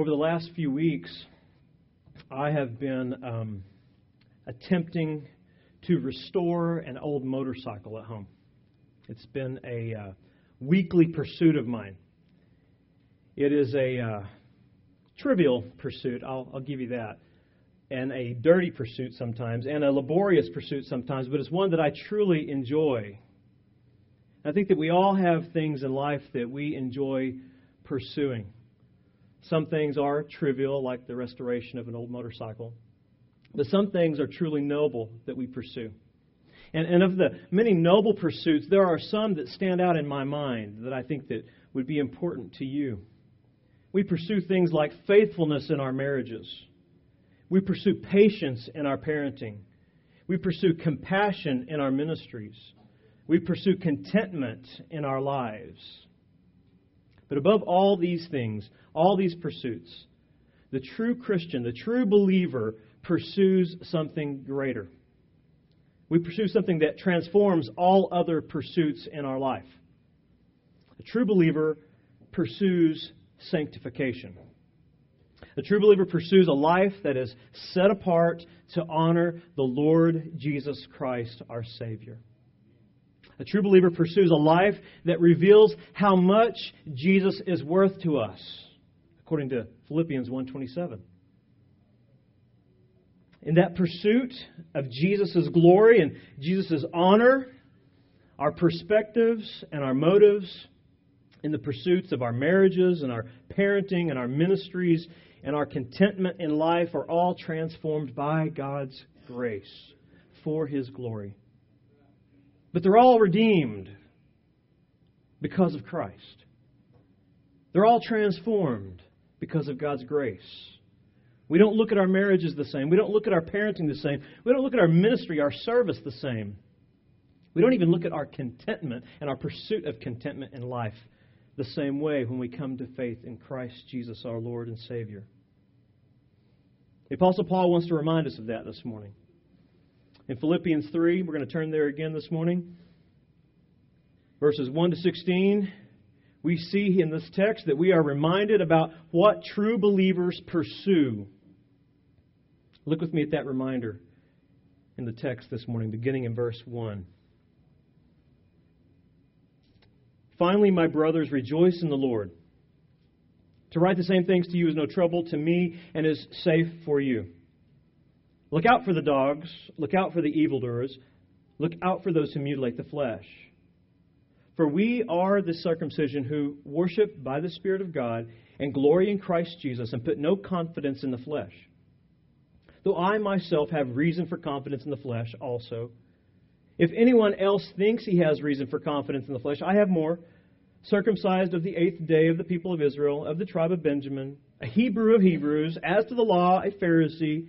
over the last few weeks, I have been um, attempting to restore an old motorcycle at home. It's been a uh, weekly pursuit of mine. It is a uh, trivial pursuit, I'll, I'll give you that, and a dirty pursuit sometimes, and a laborious pursuit sometimes, but it's one that I truly enjoy. I think that we all have things in life that we enjoy pursuing. Some things are trivial, like the restoration of an old motorcycle. But some things are truly noble that we pursue. And, and of the many noble pursuits, there are some that stand out in my mind that I think that would be important to you. We pursue things like faithfulness in our marriages. We pursue patience in our parenting. We pursue compassion in our ministries. We pursue contentment in our lives. But above all these things, all these pursuits, the true Christian, the true believer, pursues something greater. We pursue something that transforms all other pursuits in our life. A true believer pursues sanctification. A true believer pursues a life that is set apart to honor the Lord Jesus Christ, our Savior. A true believer pursues a life that reveals how much Jesus is worth to us, according to Philippians 1:27. In that pursuit of Jesus' glory and Jesus' honor, our perspectives and our motives in the pursuits of our marriages and our parenting and our ministries and our contentment in life are all transformed by God's grace for His glory. But they're all redeemed because of Christ. They're all transformed because of God's grace. We don't look at our marriages the same. We don't look at our parenting the same. We don't look at our ministry, our service the same. We don't even look at our contentment and our pursuit of contentment in life the same way when we come to faith in Christ Jesus, our Lord and Savior. The Apostle Paul wants to remind us of that this morning. In Philippians 3, we're going to turn there again this morning. Verses 1 to 16, we see in this text that we are reminded about what true believers pursue. Look with me at that reminder in the text this morning, beginning in verse 1. Finally, my brothers, rejoice in the Lord. To write the same things to you is no trouble to me and is safe for you. Look out for the dogs. Look out for the evildoers. Look out for those who mutilate the flesh. For we are the circumcision who worship by the Spirit of God and glory in Christ Jesus and put no confidence in the flesh. Though I myself have reason for confidence in the flesh also. If anyone else thinks he has reason for confidence in the flesh, I have more. Circumcised of the eighth day of the people of Israel, of the tribe of Benjamin, a Hebrew of Hebrews, as to the law, a Pharisee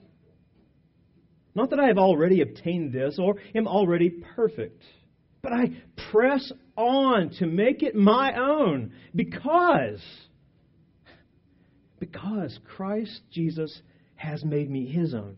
Not that I have already obtained this or am already perfect, but I press on to make it my own because because Christ Jesus has made me his own.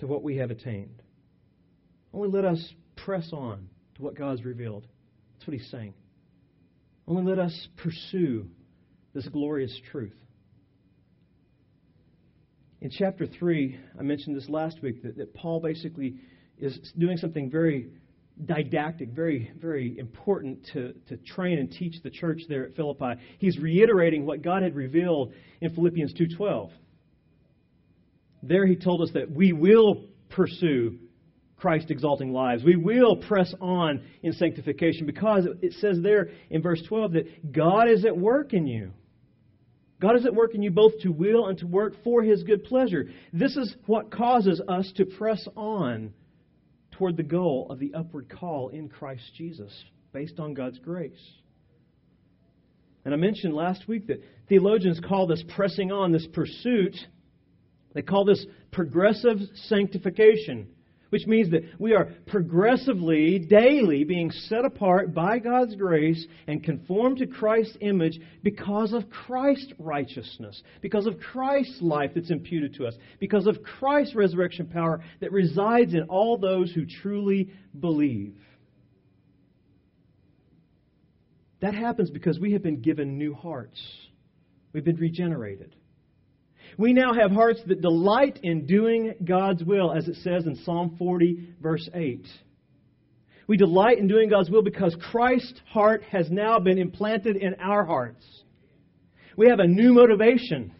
to what we have attained. Only let us press on to what God has revealed. That's what he's saying. Only let us pursue this glorious truth. In chapter 3, I mentioned this last week, that, that Paul basically is doing something very didactic, very, very important to, to train and teach the church there at Philippi. He's reiterating what God had revealed in Philippians 2.12. There he told us that we will pursue Christ exalting lives. We will press on in sanctification because it says there in verse 12 that God is at work in you. God is at work in you both to will and to work for his good pleasure. This is what causes us to press on toward the goal of the upward call in Christ Jesus based on God's grace. And I mentioned last week that theologians call this pressing on, this pursuit, they call this progressive sanctification which means that we are progressively, daily being set apart by God's grace and conformed to Christ's image because of Christ's righteousness, because of Christ's life that's imputed to us, because of Christ's resurrection power that resides in all those who truly believe. That happens because we have been given new hearts. We've been regenerated. We now have hearts that delight in doing God's will, as it says in Psalm 40, verse 8. We delight in doing God's will because Christ's heart has now been implanted in our hearts. We have a new motivation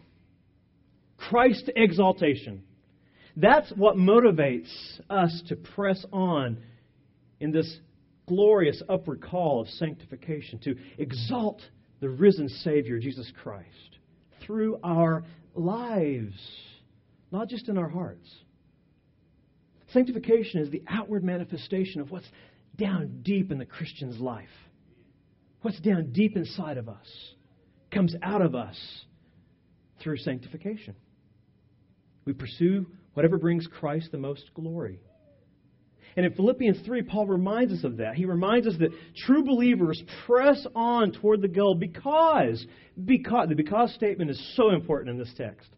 Christ exaltation. That's what motivates us to press on in this glorious upward call of sanctification, to exalt the risen Savior, Jesus Christ, through our lives, not just in our hearts. Sanctification is the outward manifestation of what's down deep in the Christian's life. What's down deep inside of us comes out of us through sanctification. We pursue whatever brings Christ the most glory. And in Philippians 3, Paul reminds us of that. He reminds us that true believers press on toward the goal because, because the because statement is so important in this text.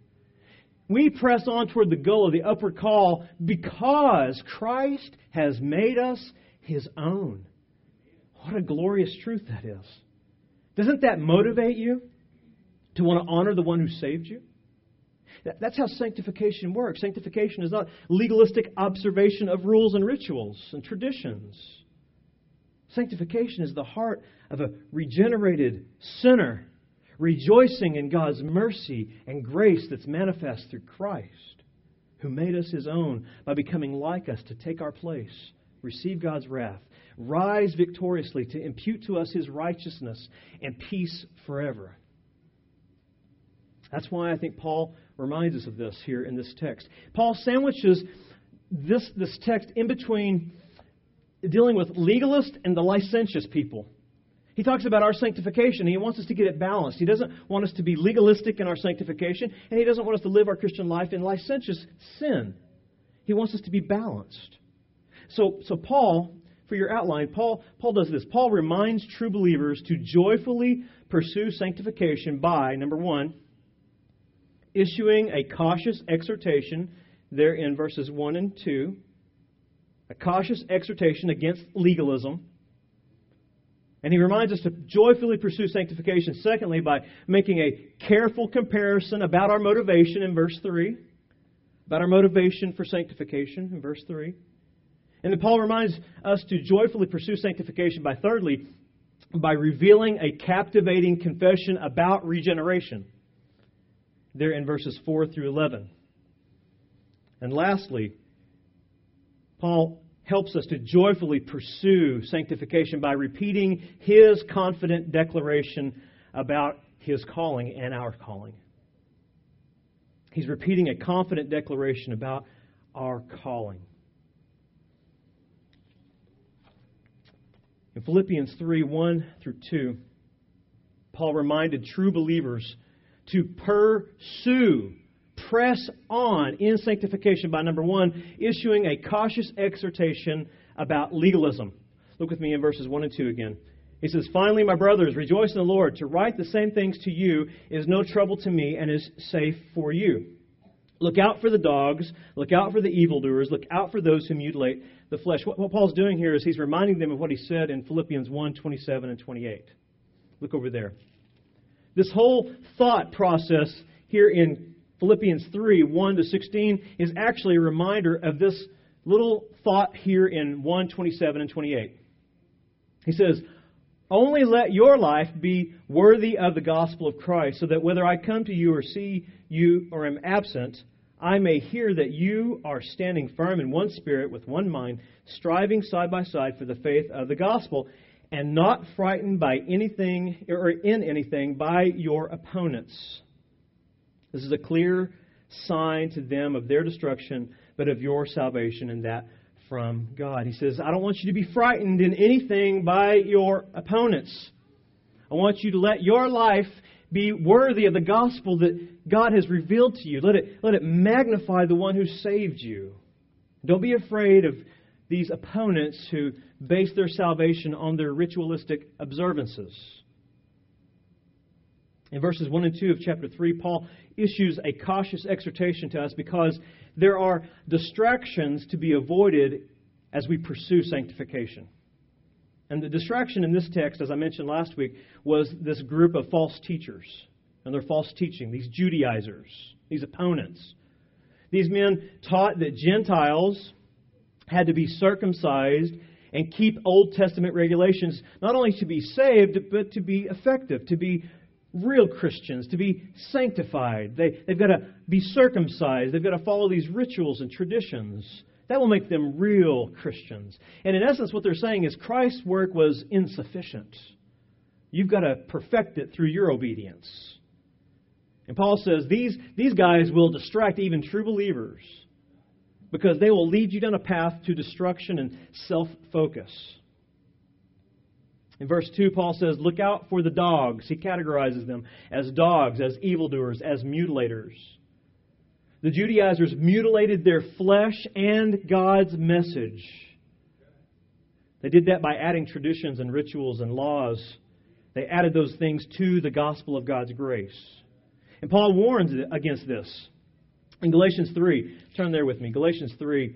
We press on toward the goal of the upward call because Christ has made us his own. What a glorious truth that is. Doesn't that motivate you to want to honor the one who saved you? That's how sanctification works. Sanctification is not legalistic observation of rules and rituals and traditions. Sanctification is the heart of a regenerated sinner rejoicing in God's mercy and grace that's manifest through Christ, who made us his own by becoming like us to take our place, receive God's wrath, rise victoriously to impute to us his righteousness and peace forever. That's why I think Paul reminds us of this here in this text. Paul sandwiches this, this text in between dealing with legalist and the licentious people. He talks about our sanctification. He wants us to get it balanced. He doesn't want us to be legalistic in our sanctification, and he doesn't want us to live our Christian life in licentious sin. He wants us to be balanced. So, so Paul, for your outline, Paul, Paul does this. Paul reminds true believers to joyfully pursue sanctification by, number one, issuing a cautious exhortation there in verses 1 and 2, a cautious exhortation against legalism. And he reminds us to joyfully pursue sanctification, secondly, by making a careful comparison about our motivation in verse 3, about our motivation for sanctification in verse 3. And then Paul reminds us to joyfully pursue sanctification by, thirdly, by revealing a captivating confession about regeneration there in verses 4 through 11. And lastly, Paul helps us to joyfully pursue sanctification by repeating his confident declaration about his calling and our calling. He's repeating a confident declaration about our calling. In Philippians 3 1 through 2, Paul reminded true believers to pursue, press on in sanctification by number one, issuing a cautious exhortation about legalism. Look with me in verses 1 and 2 again. He says, Finally, my brothers, rejoice in the Lord. To write the same things to you is no trouble to me and is safe for you. Look out for the dogs. Look out for the evildoers. Look out for those who mutilate the flesh. What, what Paul's doing here is he's reminding them of what he said in Philippians 1 27 and 28. Look over there. This whole thought process here in Philippians 3 1 to 16 is actually a reminder of this little thought here in 1 27 and 28. He says, Only let your life be worthy of the gospel of Christ, so that whether I come to you or see you or am absent, I may hear that you are standing firm in one spirit with one mind, striving side by side for the faith of the gospel, and not frightened by anything or in anything by your opponents. This is a clear sign to them of their destruction, but of your salvation, and that from God. He says, I don't want you to be frightened in anything by your opponents. I want you to let your life be worthy of the gospel that God has revealed to you. Let it, let it magnify the one who saved you. Don't be afraid of these opponents who base their salvation on their ritualistic observances. In verses 1 and 2 of chapter 3, Paul issues a cautious exhortation to us because there are distractions to be avoided as we pursue sanctification. And the distraction in this text, as I mentioned last week, was this group of false teachers and their false teaching, these Judaizers, these opponents. These men taught that Gentiles had to be circumcised and keep Old Testament regulations, not only to be saved, but to be effective, to be real Christians, to be sanctified. They, they've got to be circumcised. They've got to follow these rituals and traditions. That will make them real Christians. And in essence, what they're saying is Christ's work was insufficient. You've got to perfect it through your obedience. And Paul says these, these guys will distract even true believers because they will lead you down a path to destruction and self focus. In verse 2, Paul says, Look out for the dogs. He categorizes them as dogs, as evildoers, as mutilators. The Judaizers mutilated their flesh and God's message. They did that by adding traditions and rituals and laws. They added those things to the gospel of God's grace. And Paul warns against this. In Galatians 3, turn there with me. Galatians 3,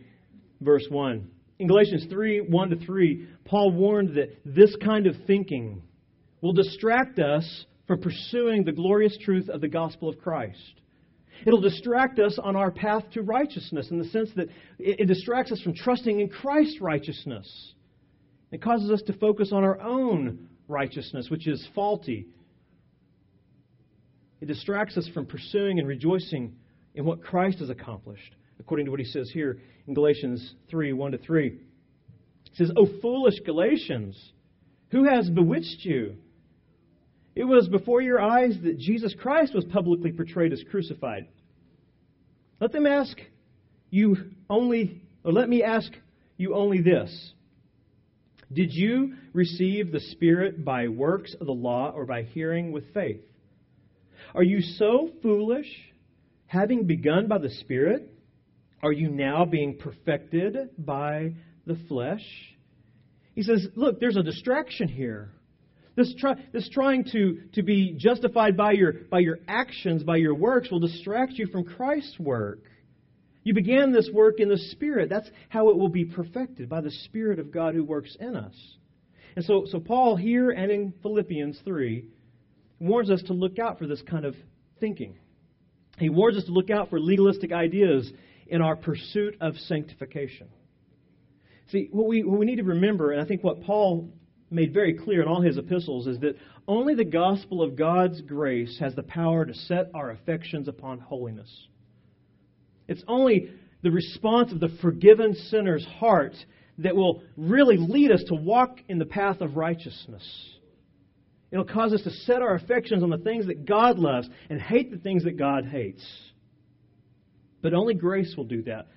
verse 1. In Galatians 3 1 to 3, Paul warned that this kind of thinking will distract us from pursuing the glorious truth of the gospel of Christ. It'll distract us on our path to righteousness in the sense that it, distracts us from trusting in Christ's righteousness. It causes us to focus on our own righteousness, which is faulty. It distracts us from pursuing and rejoicing in what Christ has accomplished according to what he says here in Galatians 3 1 to 3. He says, O foolish Galatians, who has bewitched you? It was before your eyes that Jesus Christ was publicly portrayed as crucified. Let them ask you only, or let me ask you only this. Did you receive the Spirit by works of the law or by hearing with faith? Are you so foolish, having begun by the Spirit? Are you now being perfected by the flesh? He says, Look, there's a distraction here. This, try, this trying to, to be justified by your, by your actions, by your works, will distract you from Christ's work. You began this work in the Spirit. That's how it will be perfected, by the Spirit of God who works in us. And so, so Paul here and in Philippians 3 warns us to look out for this kind of thinking. He warns us to look out for legalistic ideas in our pursuit of sanctification. See, what we, what we need to remember, and I think what Paul made very clear in all his epistles, is that only the gospel of God's grace has the power to set our affections upon holiness. It's only the response of the forgiven sinner's heart that will really lead us to walk in the path of righteousness. It'll cause us to set our affections on the things that God loves and hate the things that God hates. But only grace will do that.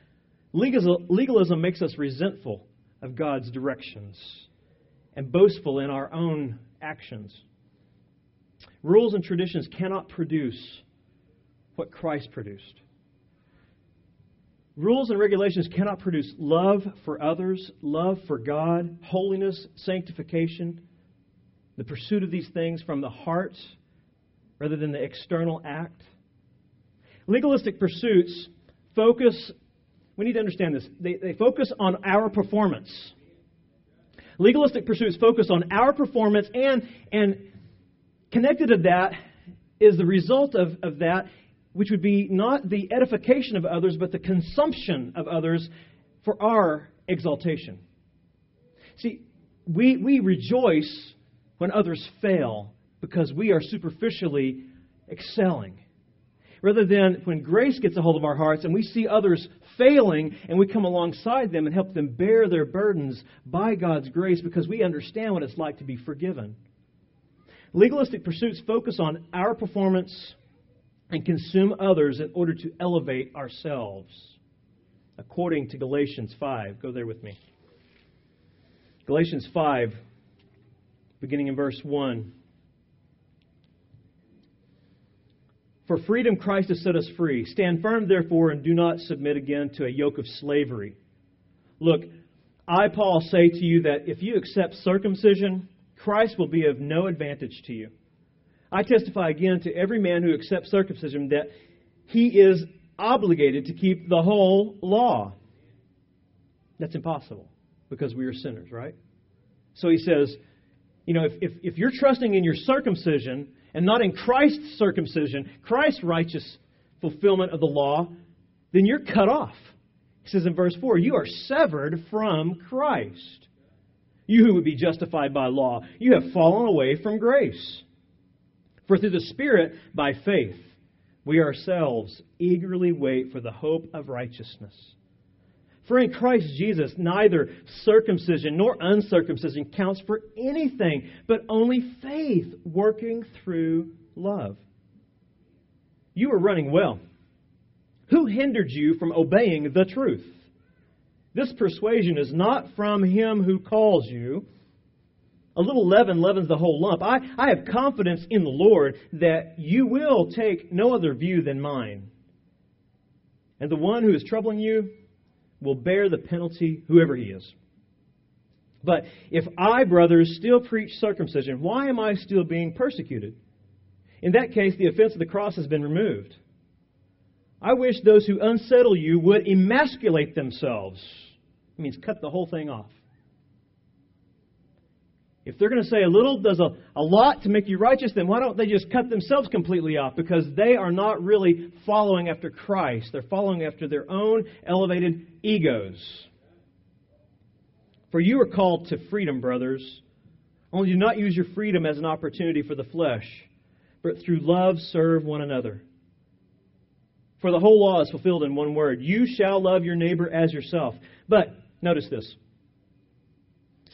Legalism makes us resentful of God's directions and boastful in our own actions. Rules and traditions cannot produce what Christ produced. Rules and regulations cannot produce love for others, love for God, holiness, sanctification, the pursuit of these things from the heart rather than the external act. Legalistic pursuits focus, we need to understand this, they, they focus on our performance. Legalistic pursuits focus on our performance, and, and connected to that is the result of, of that, which would be not the edification of others, but the consumption of others for our exaltation. See, we, we rejoice when others fail because we are superficially excelling. Rather than when grace gets a hold of our hearts and we see others failing and we come alongside them and help them bear their burdens by God's grace because we understand what it's like to be forgiven. Legalistic pursuits focus on our performance and consume others in order to elevate ourselves, according to Galatians 5. Go there with me. Galatians 5, beginning in verse 1. For freedom Christ has set us free. Stand firm, therefore, and do not submit again to a yoke of slavery. Look, I, Paul, say to you that if you accept circumcision, Christ will be of no advantage to you. I testify again to every man who accepts circumcision that he is obligated to keep the whole law. That's impossible because we are sinners, right? So he says, you know, if, if, if you're trusting in your circumcision, and not in Christ's circumcision, Christ's righteous fulfillment of the law, then you're cut off. He says in verse 4, you are severed from Christ. You who would be justified by law, you have fallen away from grace. For through the Spirit, by faith, we ourselves eagerly wait for the hope of righteousness. For in Christ Jesus, neither circumcision nor uncircumcision counts for anything, but only faith working through love. You were running well. Who hindered you from obeying the truth? This persuasion is not from him who calls you. A little leaven leavens the whole lump. I, I have confidence in the Lord that you will take no other view than mine. And the one who is troubling you, will bear the penalty, whoever he is. But if I, brothers, still preach circumcision, why am I still being persecuted? In that case, the offense of the cross has been removed. I wish those who unsettle you would emasculate themselves. It means cut the whole thing off. If they're going to say a little does a, a lot to make you righteous, then why don't they just cut themselves completely off? Because they are not really following after Christ. They're following after their own elevated egos. For you are called to freedom, brothers. Only do not use your freedom as an opportunity for the flesh, but through love serve one another. For the whole law is fulfilled in one word You shall love your neighbor as yourself. But notice this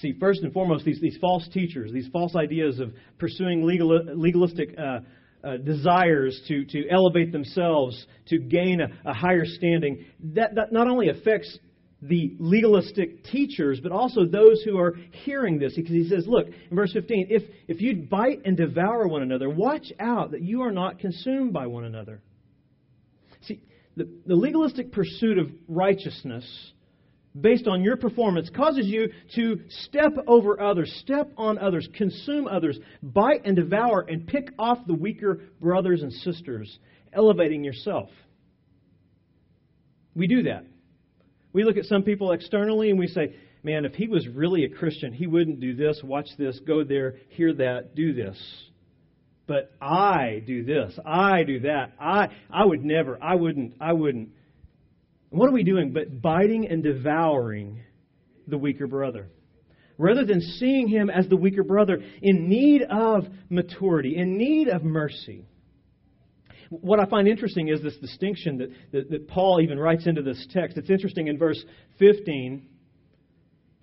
See, first and foremost, these, these false teachers, these false ideas of pursuing legal, legalistic uh, uh, desires to, to elevate themselves, to gain a, a higher standing, that, that not only affects the legalistic teachers, but also those who are hearing this. Because he says, look, in verse 15, if, if you bite and devour one another, watch out that you are not consumed by one another. See, the, the legalistic pursuit of righteousness based on your performance causes you to step over others, step on others, consume others, bite and devour, and pick off the weaker brothers and sisters, elevating yourself. We do that. We look at some people externally and we say, man, if he was really a Christian, he wouldn't do this, watch this, go there, hear that, do this. But I do this, I do that. I I would never, I wouldn't, I wouldn't. What are we doing but biting and devouring the weaker brother? Rather than seeing him as the weaker brother in need of maturity, in need of mercy. What I find interesting is this distinction that, that, that Paul even writes into this text. It's interesting in verse 15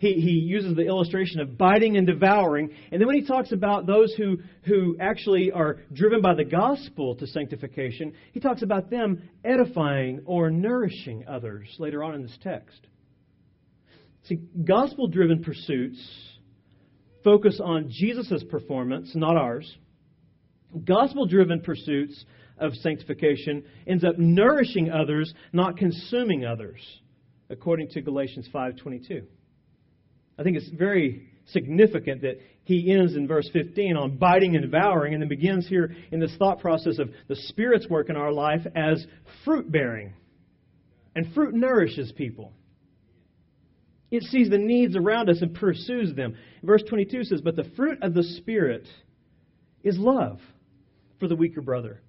he, he uses the illustration of biting and devouring. And then when he talks about those who, who actually are driven by the gospel to sanctification, he talks about them edifying or nourishing others later on in this text. See, gospel driven pursuits focus on Jesus' performance, not ours. Gospel driven pursuits of sanctification ends up nourishing others, not consuming others, according to Galatians 5:22. I think it's very significant that he ends in verse 15 on biting and devouring and then begins here in this thought process of the Spirit's work in our life as fruit bearing. And fruit nourishes people. It sees the needs around us and pursues them. Verse 22 says, But the fruit of the Spirit is love for the weaker brother.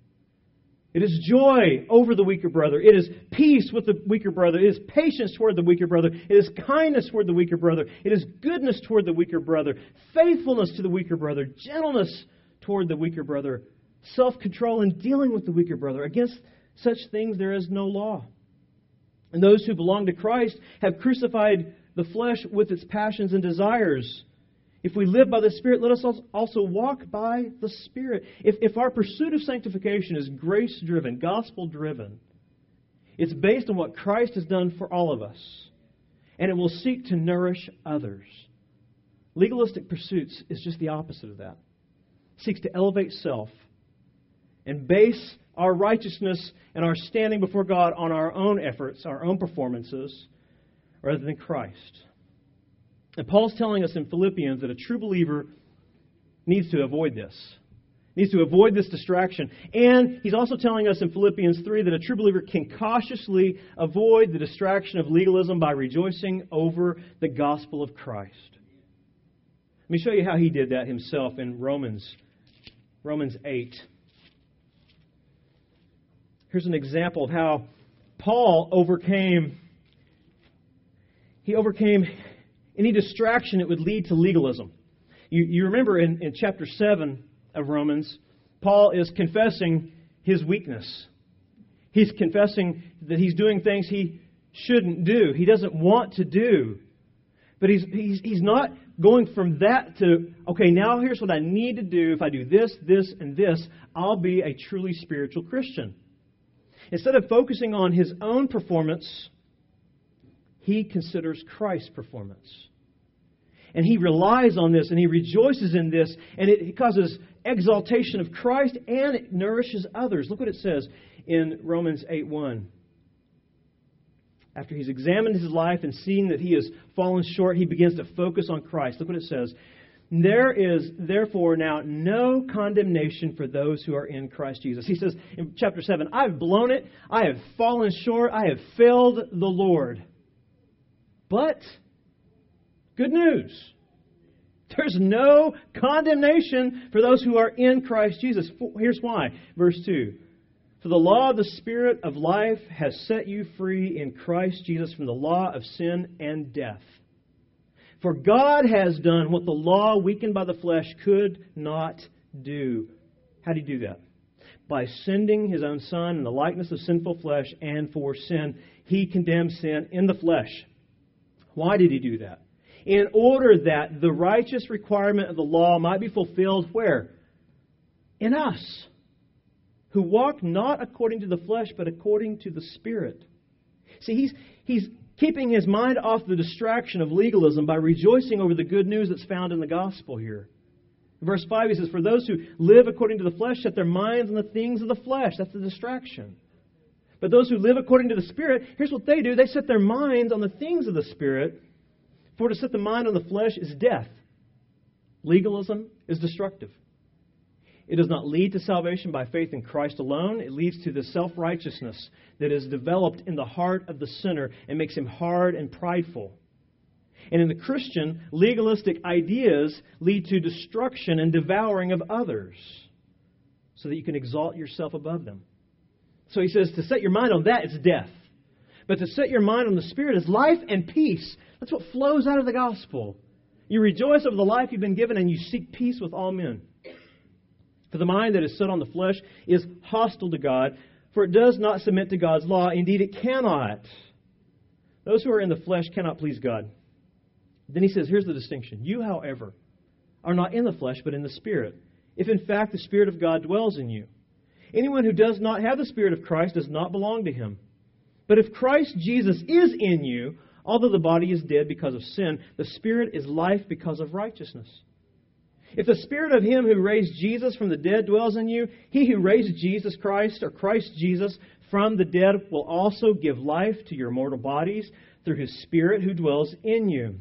It is joy over the weaker brother. It is peace with the weaker brother. It is patience toward the weaker brother. It is kindness toward the weaker brother. It is goodness toward the weaker brother. Faithfulness to the weaker brother. Gentleness toward the weaker brother. Self control in dealing with the weaker brother. Against such things there is no law. And those who belong to Christ have crucified the flesh with its passions and desires. If we live by the Spirit, let us also walk by the Spirit. If, if our pursuit of sanctification is grace driven, gospel driven, it's based on what Christ has done for all of us. And it will seek to nourish others. Legalistic pursuits is just the opposite of that. It seeks to elevate self and base our righteousness and our standing before God on our own efforts, our own performances, rather than Christ. And Paul's telling us in Philippians that a true believer needs to avoid this. Needs to avoid this distraction. And he's also telling us in Philippians 3 that a true believer can cautiously avoid the distraction of legalism by rejoicing over the gospel of Christ. Let me show you how he did that himself in Romans Romans 8. Here's an example of how Paul overcame he overcame any distraction that would lead to legalism. You, you remember in, in chapter 7 of Romans, Paul is confessing his weakness. He's confessing that he's doing things he shouldn't do, he doesn't want to do. But he's, he's, he's not going from that to, okay, now here's what I need to do. If I do this, this, and this, I'll be a truly spiritual Christian. Instead of focusing on his own performance, he considers Christ's performance. And he relies on this and he rejoices in this, and it causes exaltation of Christ and it nourishes others. Look what it says in Romans 8 1. After he's examined his life and seen that he has fallen short, he begins to focus on Christ. Look what it says. There is therefore now no condemnation for those who are in Christ Jesus. He says in chapter 7, I've blown it. I have fallen short. I have failed the Lord. But, good news. There's no condemnation for those who are in Christ Jesus. Here's why. Verse 2. For the law of the Spirit of life has set you free in Christ Jesus from the law of sin and death. For God has done what the law, weakened by the flesh, could not do. How did he do that? By sending his own Son in the likeness of sinful flesh, and for sin, he condemned sin in the flesh why did he do that? In order that the righteous requirement of the law might be fulfilled where? In us, who walk not according to the flesh, but according to the Spirit. See, he's, he's keeping his mind off the distraction of legalism by rejoicing over the good news that's found in the gospel here. Verse 5, he says, For those who live according to the flesh set their minds on the things of the flesh. That's the distraction. But those who live according to the Spirit, here's what they do they set their minds on the things of the Spirit. For to set the mind on the flesh is death. Legalism is destructive. It does not lead to salvation by faith in Christ alone. It leads to the self righteousness that is developed in the heart of the sinner and makes him hard and prideful. And in the Christian, legalistic ideas lead to destruction and devouring of others so that you can exalt yourself above them. So he says to set your mind on that is death. But to set your mind on the Spirit is life and peace. That's what flows out of the gospel. You rejoice over the life you've been given and you seek peace with all men. For the mind that is set on the flesh is hostile to God, for it does not submit to God's law. Indeed, it cannot. Those who are in the flesh cannot please God. Then he says, here's the distinction. You, however, are not in the flesh, but in the Spirit, if in fact the Spirit of God dwells in you. Anyone who does not have the Spirit of Christ does not belong to him. But if Christ Jesus is in you, although the body is dead because of sin, the Spirit is life because of righteousness. If the Spirit of Him who raised Jesus from the dead dwells in you, He who raised Jesus Christ, or Christ Jesus, from the dead will also give life to your mortal bodies through His Spirit who dwells in you.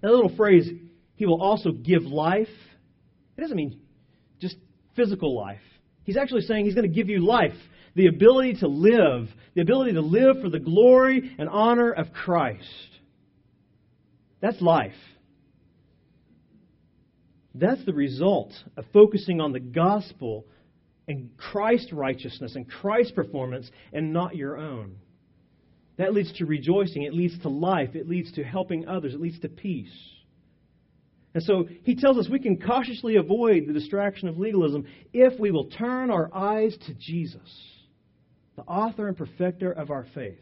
That little phrase, He will also give life, it doesn't mean just physical life. He's actually saying he's going to give you life. the ability to live, the ability to live for the glory and honor of Christ. That's life. That's the result of focusing on the gospel and Christ's righteousness and Christ's performance and not your own. That leads to rejoicing. It leads to life. It leads to helping others. It leads to peace. And so he tells us we can cautiously avoid the distraction of legalism if we will turn our eyes to Jesus, the author and perfecter of our faith.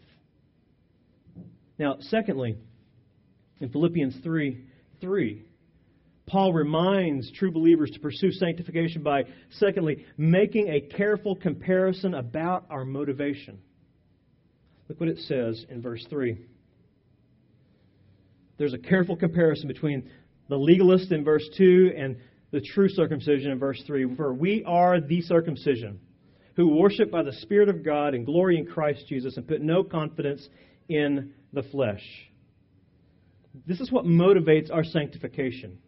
Now, secondly, in Philippians 3 3, Paul reminds true believers to pursue sanctification by, secondly, making a careful comparison about our motivation. Look what it says in verse 3. There's a careful comparison between the legalist in verse 2 and the true circumcision in verse 3. For we are the circumcision, who worship by the Spirit of God and glory in Christ Jesus and put no confidence in the flesh. This is what motivates our sanctification.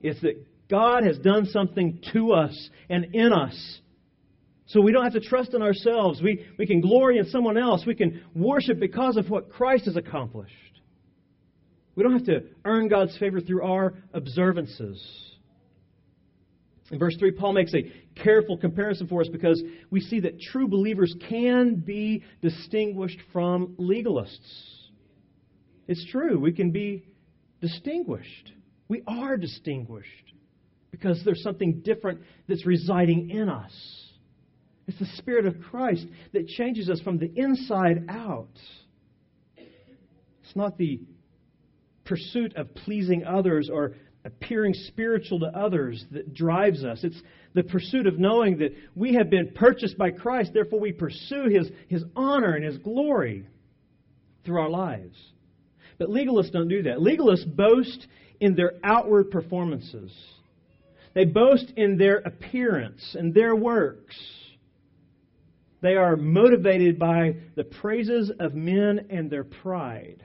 It's that God has done something to us and in us. So we don't have to trust in ourselves. We, we can glory in someone else. We can worship because of what Christ has accomplished. We don't have to earn God's favor through our observances. In verse 3, Paul makes a careful comparison for us because we see that true believers can be distinguished from legalists. It's true, we can be distinguished. We are distinguished because there's something different that's residing in us. It's the Spirit of Christ that changes us from the inside out. It's not the pursuit of pleasing others or appearing spiritual to others that drives us. It's the pursuit of knowing that we have been purchased by Christ, therefore we pursue His, His honor and His glory through our lives. But legalists don't do that. Legalists boast in their outward performances. They boast in their appearance and their works. They are motivated by the praises of men and their pride.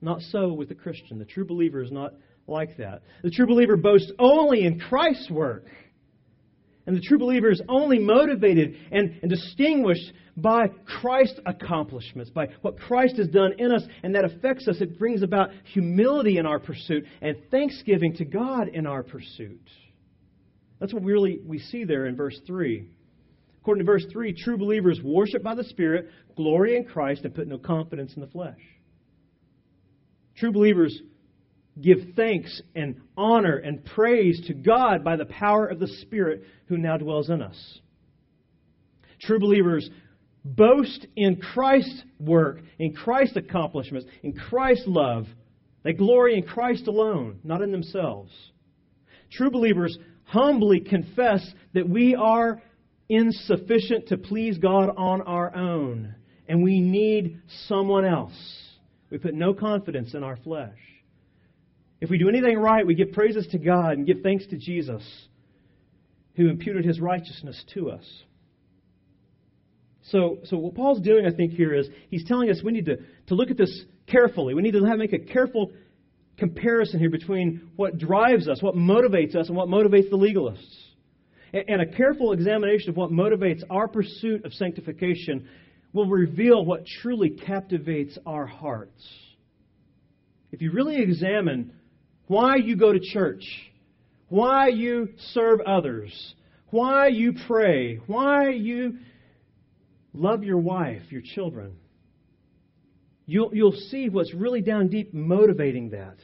Not so with the Christian. The true believer is not like that. The true believer boasts only in Christ's work. And the true believer is only motivated and, and distinguished by Christ's accomplishments, by what Christ has done in us, and that affects us. It brings about humility in our pursuit and thanksgiving to God in our pursuit. That's what we really we see there in verse 3. According to verse 3, true believers worship by the Spirit, glory in Christ, and put no confidence in the flesh. True believers give thanks and honor and praise to God by the power of the Spirit who now dwells in us. True believers boast in Christ's work, in Christ's accomplishments, in Christ's love. They glory in Christ alone, not in themselves. True believers humbly confess that we are insufficient to please God on our own, and we need someone else. We put no confidence in our flesh. If we do anything right, we give praises to God and give thanks to Jesus, who imputed his righteousness to us. So, so what Paul's doing, I think, here is he's telling us we need to, to look at this carefully. We need to have, make a careful comparison here between what drives us, what motivates us, and what motivates the legalists. And, and a careful examination of what motivates our pursuit of sanctification will reveal what truly captivates our hearts. If you really examine why you go to church, why you serve others, why you pray, why you love your wife, your children, you'll, you'll see what's really down deep motivating that.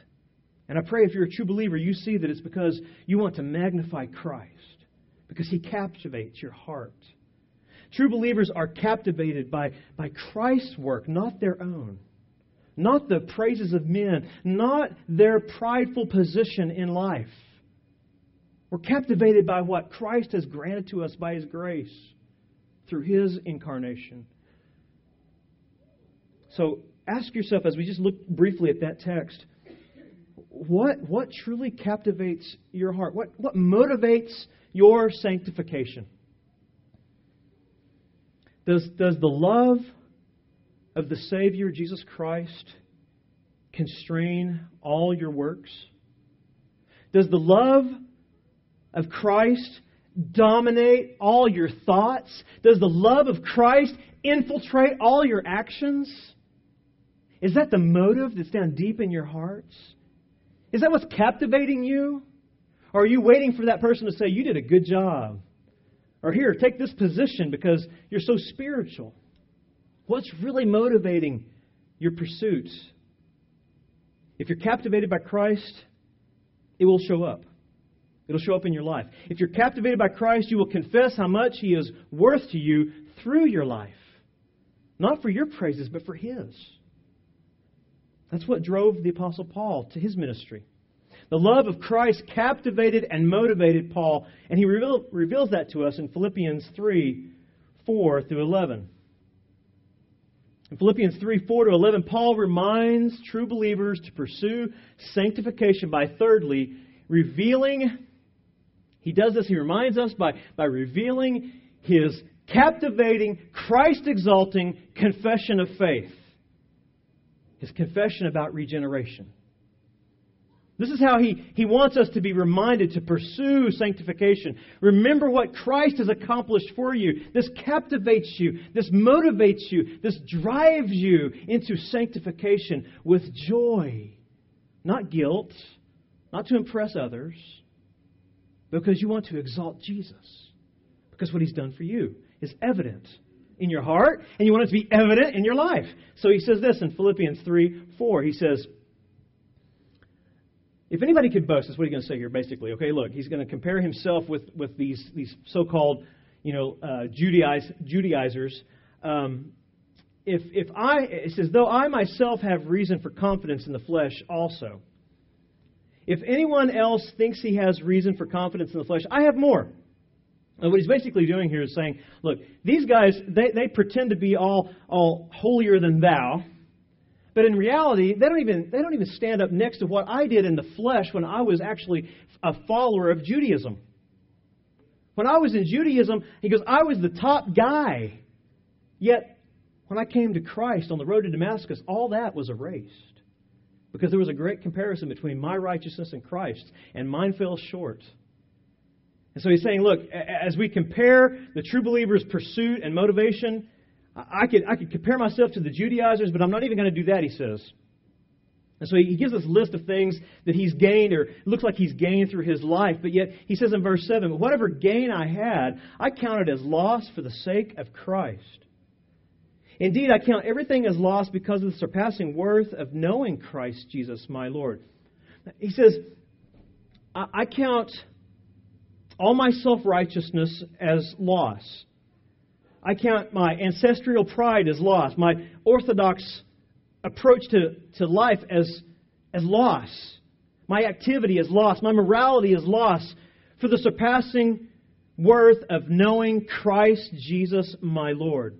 And I pray if you're a true believer, you see that it's because you want to magnify Christ, because He captivates your heart. True believers are captivated by, by Christ's work, not their own. Not the praises of men, not their prideful position in life. We're captivated by what Christ has granted to us by His grace through His incarnation. So ask yourself, as we just look briefly at that text, what, what truly captivates your heart? What, what motivates your sanctification? Does, does the love of the Savior, Jesus Christ, constrain all your works? Does the love of Christ dominate all your thoughts? Does the love of Christ infiltrate all your actions? Is that the motive that's down deep in your hearts? Is that what's captivating you? Or are you waiting for that person to say, You did a good job? Or here, take this position because you're so spiritual. What's really motivating your pursuits? If you're captivated by Christ, it will show up. It'll show up in your life. If you're captivated by Christ, you will confess how much He is worth to you through your life. Not for your praises, but for His. That's what drove the Apostle Paul to his ministry. The love of Christ captivated and motivated Paul, and he reveal, reveals that to us in Philippians 3 4 through 11. In Philippians 3 4 to 11, Paul reminds true believers to pursue sanctification by, thirdly, revealing. He does this, he reminds us by, by revealing his captivating, Christ exalting confession of faith. His confession about regeneration. This is how he, he wants us to be reminded to pursue sanctification. Remember what Christ has accomplished for you. This captivates you. This motivates you. This drives you into sanctification with joy, not guilt, not to impress others, because you want to exalt Jesus. Because what he's done for you is evident in your heart, and you want it to be evident in your life. So he says this in Philippians 3 4. He says, if anybody could boast, that's what he's going to say here, basically. Okay, look, he's going to compare himself with, with these, these so called you know, uh, Judaiz, Judaizers. Um, if, if I, it says, though I myself have reason for confidence in the flesh also. If anyone else thinks he has reason for confidence in the flesh, I have more. And what he's basically doing here is saying, look, these guys, they, they pretend to be all, all holier than thou. But in reality, they don't even they don't even stand up next to what I did in the flesh when I was actually a follower of Judaism. When I was in Judaism, he goes, I was the top guy. Yet when I came to Christ on the road to Damascus, all that was erased. Because there was a great comparison between my righteousness and Christ's, and mine fell short. And so he's saying, look, as we compare the true believer's pursuit and motivation, I could, I could compare myself to the Judaizers, but I'm not even going to do that, he says. And so he gives us a list of things that he's gained, or looks like he's gained through his life. But yet, he says in verse 7 Whatever gain I had, I counted as loss for the sake of Christ. Indeed, I count everything as loss because of the surpassing worth of knowing Christ Jesus, my Lord. He says, I count all my self righteousness as loss. I count my ancestral pride as loss, my orthodox approach to, to life as, as loss, my activity as loss, my morality as loss for the surpassing worth of knowing Christ Jesus my Lord.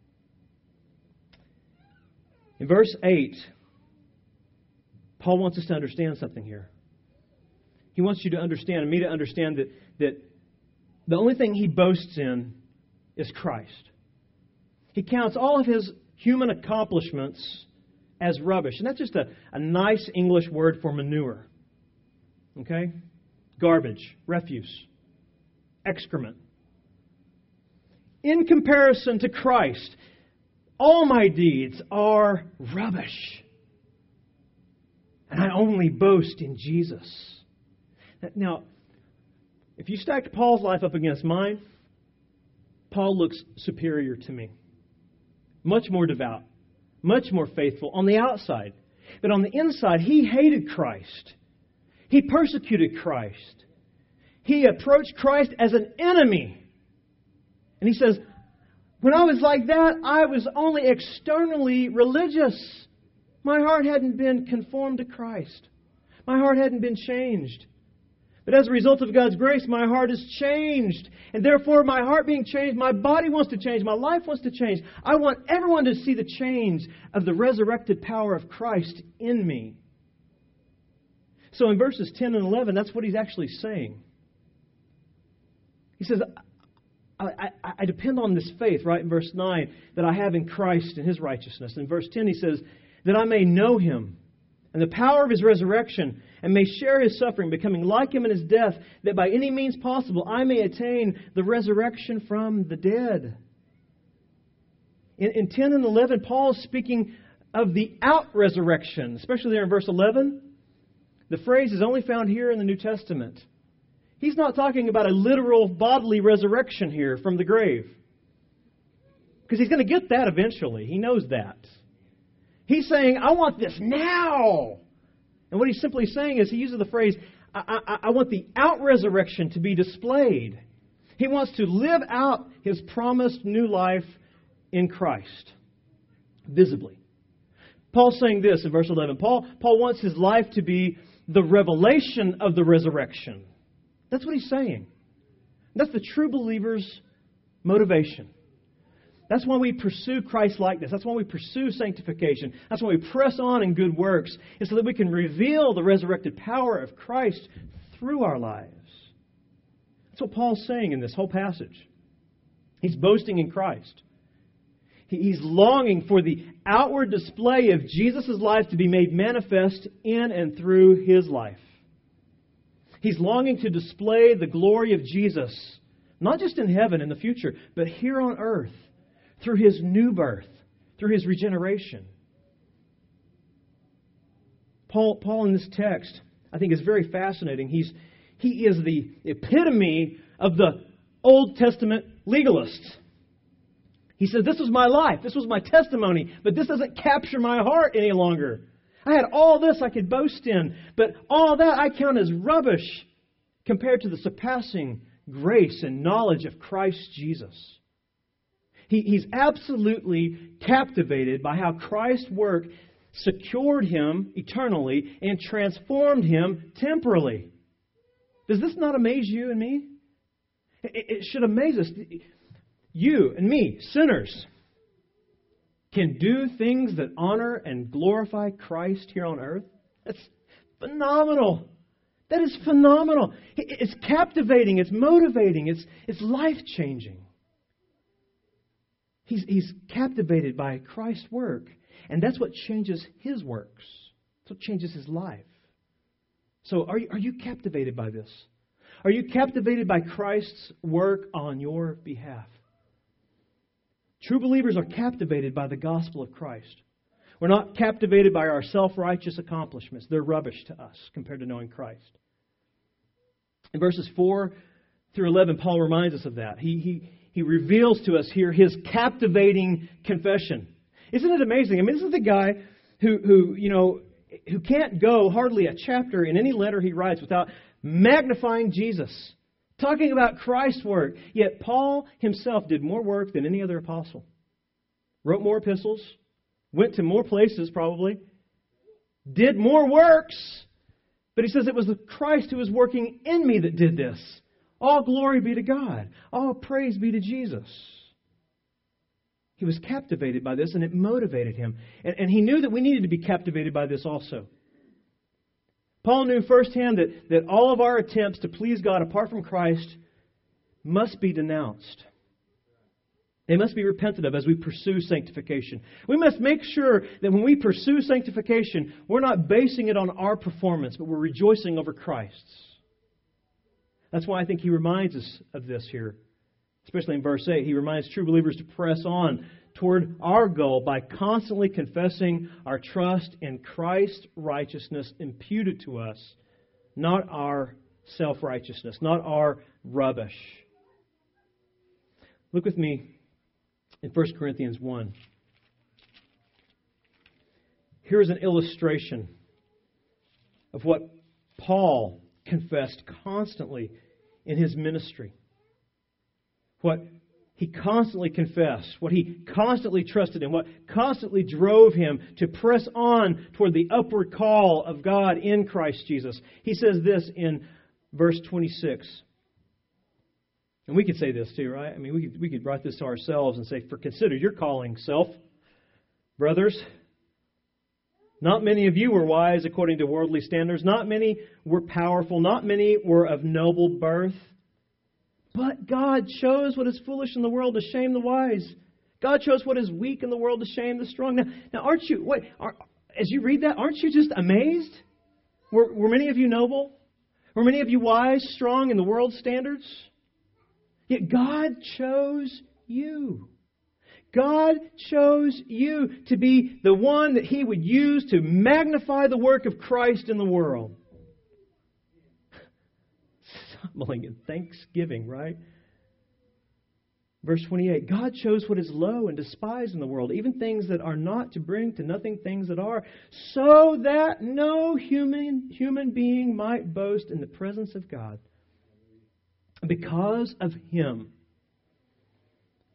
In verse 8, Paul wants us to understand something here. He wants you to understand, and me to understand, that, that the only thing he boasts in is Christ. He counts all of his human accomplishments as rubbish. And that's just a, a nice English word for manure. Okay? Garbage, refuse, excrement. In comparison to Christ, all my deeds are rubbish. And I only boast in Jesus. Now, if you stacked Paul's life up against mine, Paul looks superior to me. Much more devout, much more faithful on the outside. But on the inside, he hated Christ. He persecuted Christ. He approached Christ as an enemy. And he says, when I was like that, I was only externally religious. My heart hadn't been conformed to Christ. My heart hadn't been changed. But as a result of God's grace, my heart is changed. And therefore, my heart being changed, my body wants to change, my life wants to change. I want everyone to see the change of the resurrected power of Christ in me. So in verses 10 and 11, that's what he's actually saying. He says, I, I, I, depend on this faith, right, in verse 9, that I have in Christ and his righteousness. In verse 10, he says, that I may know him and the power of his resurrection, and may share his suffering, becoming like him in his death, that by any means possible I may attain the resurrection from the dead. In, in 10 and 11, Paul is speaking of the out resurrection, especially there in verse 11. The phrase is only found here in the New Testament. He's not talking about a literal bodily resurrection here from the grave. Because he's going to get that eventually. He knows that. He's saying, I want this now. And what he's simply saying is he uses the phrase, I, I, I want the out resurrection to be displayed. He wants to live out his promised new life in Christ visibly. Paul's saying this in verse 11. Paul, Paul wants his life to be the revelation of the resurrection. That's what he's saying. That's the true believer's motivation. That's why we pursue Christ likeness. That's why we pursue sanctification. That's why we press on in good works, is so that we can reveal the resurrected power of Christ through our lives. That's what Paul's saying in this whole passage. He's boasting in Christ. He's longing for the outward display of Jesus' life to be made manifest in and through his life. He's longing to display the glory of Jesus, not just in heaven in the future, but here on earth through his new birth, through his regeneration. Paul, Paul in this text, I think, is very fascinating. He's, he is the epitome of the Old Testament legalist. He says, This was my life, this was my testimony, but this doesn't capture my heart any longer. I had all this I could boast in, but all that I count as rubbish compared to the surpassing grace and knowledge of Christ Jesus. He, he's absolutely captivated by how Christ's work secured him eternally and transformed him temporally. Does this not amaze you and me? It, it should amaze us. You and me, sinners, can do things that honor and glorify Christ here on earth. That's phenomenal. That is phenomenal. It's captivating, it's motivating, it's, it's life changing. He's, he's captivated by Christ's work. And that's what changes his works. That's what changes his life. So, are you, are you captivated by this? Are you captivated by Christ's work on your behalf? True believers are captivated by the gospel of Christ. We're not captivated by our self righteous accomplishments. They're rubbish to us compared to knowing Christ. In verses 4 through 11, Paul reminds us of that. He, he, he reveals to us here his captivating confession. Isn't it amazing? I mean, this is the guy who, who, you know, who can't go hardly a chapter in any letter he writes without magnifying Jesus, talking about Christ's work. Yet Paul himself did more work than any other apostle, wrote more epistles, went to more places probably, did more works. But he says it was the Christ who was working in me that did this. All glory be to God. All praise be to Jesus. He was captivated by this, and it motivated him. And, and, he knew that we needed to be captivated by this also. Paul knew firsthand that, that all of our attempts to please God apart from Christ must be denounced. They must be repented of as we pursue sanctification. We must make sure that when we pursue sanctification, we're not basing it on our performance, but we're rejoicing over Christ's. That's why I think he reminds us of this here, especially in verse 8. He reminds true believers to press on toward our goal by constantly confessing our trust in Christ's righteousness imputed to us, not our self righteousness, not our rubbish. Look with me in 1 Corinthians 1. Here's an illustration of what Paul confessed constantly in his ministry. What he constantly confessed, what he constantly trusted in, what constantly drove him to press on toward the upward call of God in Christ Jesus. He says this in verse 26. And we could say this too, right? I mean, we could, we could write this to ourselves and say, For consider your calling, self, brothers. Not many of you were wise according to worldly standards. Not many were powerful. Not many were of noble birth. But God chose what is foolish in the world to shame the wise. God chose what is weak in the world to shame the strong. Now, now aren't you, wait, are, as you read that, aren't you just amazed? Were, were many of you noble? Were many of you wise, strong in the world's standards? Yet God chose you. God chose you to be the one that He would use to magnify the work of Christ in the world. Humbling and thanksgiving, right? Verse 28 God chose what is low and despised in the world, even things that are not, to bring to nothing things that are, so that no human, human being might boast in the presence of God. Because of Him,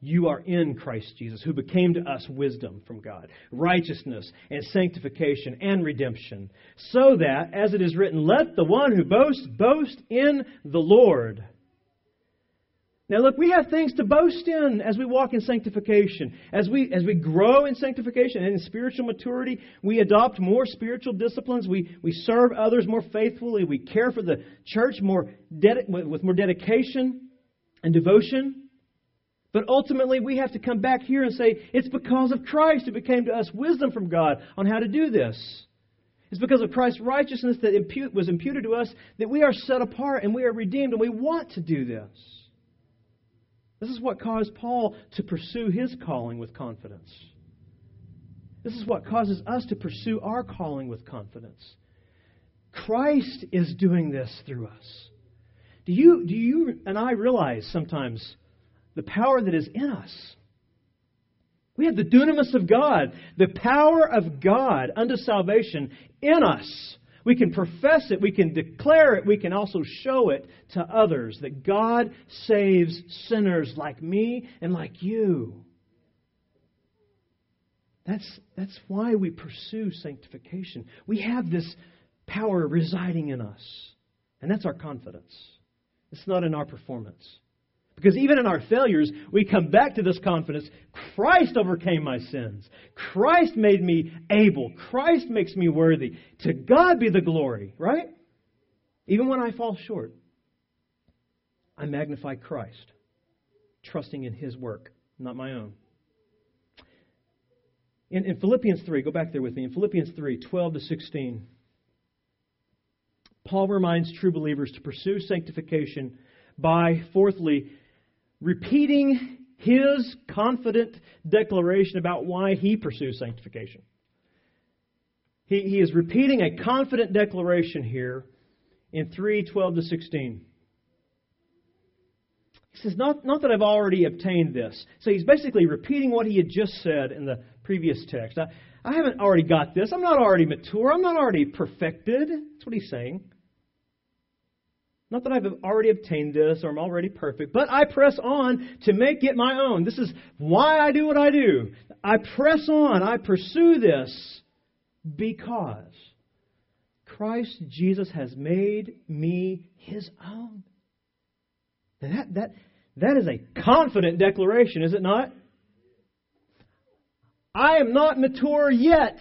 you are in Christ Jesus, who became to us wisdom from God, righteousness and sanctification and redemption, so that, as it is written, let the one who boasts boast in the Lord. Now look, we have things to boast in as we walk in sanctification. As we as we grow in sanctification and in spiritual maturity, we adopt more spiritual disciplines. We we serve others more faithfully. We care for the church more with more dedication and devotion. But ultimately, we have to come back here and say, it's because of Christ who became to us wisdom from God on how to do this. It's because of Christ's righteousness that impute, was imputed to us that we are set apart and we are redeemed and we want to do this. This is what caused Paul to pursue his calling with confidence. This is what causes us to pursue our calling with confidence. Christ is doing this through us. Do you, do you and I realize sometimes the power that is in us? We have the dunamis of God, the power of God unto salvation in us. We can profess it, we can declare it, we can also show it to others that God saves sinners like me and like you. That's, that's why we pursue sanctification. We have this power residing in us, and that's our confidence. It's not in our performance. Because even in our failures, we come back to this confidence Christ overcame my sins. Christ made me able. Christ makes me worthy. To God be the glory, right? Even when I fall short, I magnify Christ, trusting in His work, not my own. In, in Philippians 3, go back there with me. In Philippians 3, 12 to 16, Paul reminds true believers to pursue sanctification by, fourthly, repeating his confident declaration about why he pursues sanctification. He, he is repeating a confident declaration here in 3 12 to 16. He says, not, not that I've already obtained this. So he's basically repeating what he had just said in the previous text. I, I haven't already got this. I'm not already mature. I'm not already perfected. That's what he's saying. Not that I've already obtained this or I'm already perfect, but I press on to make it my own. This is why I do what I do. I press on. I pursue this because Christ Jesus has made me his own. That, that, that is a confident declaration, is it not? I am not mature yet.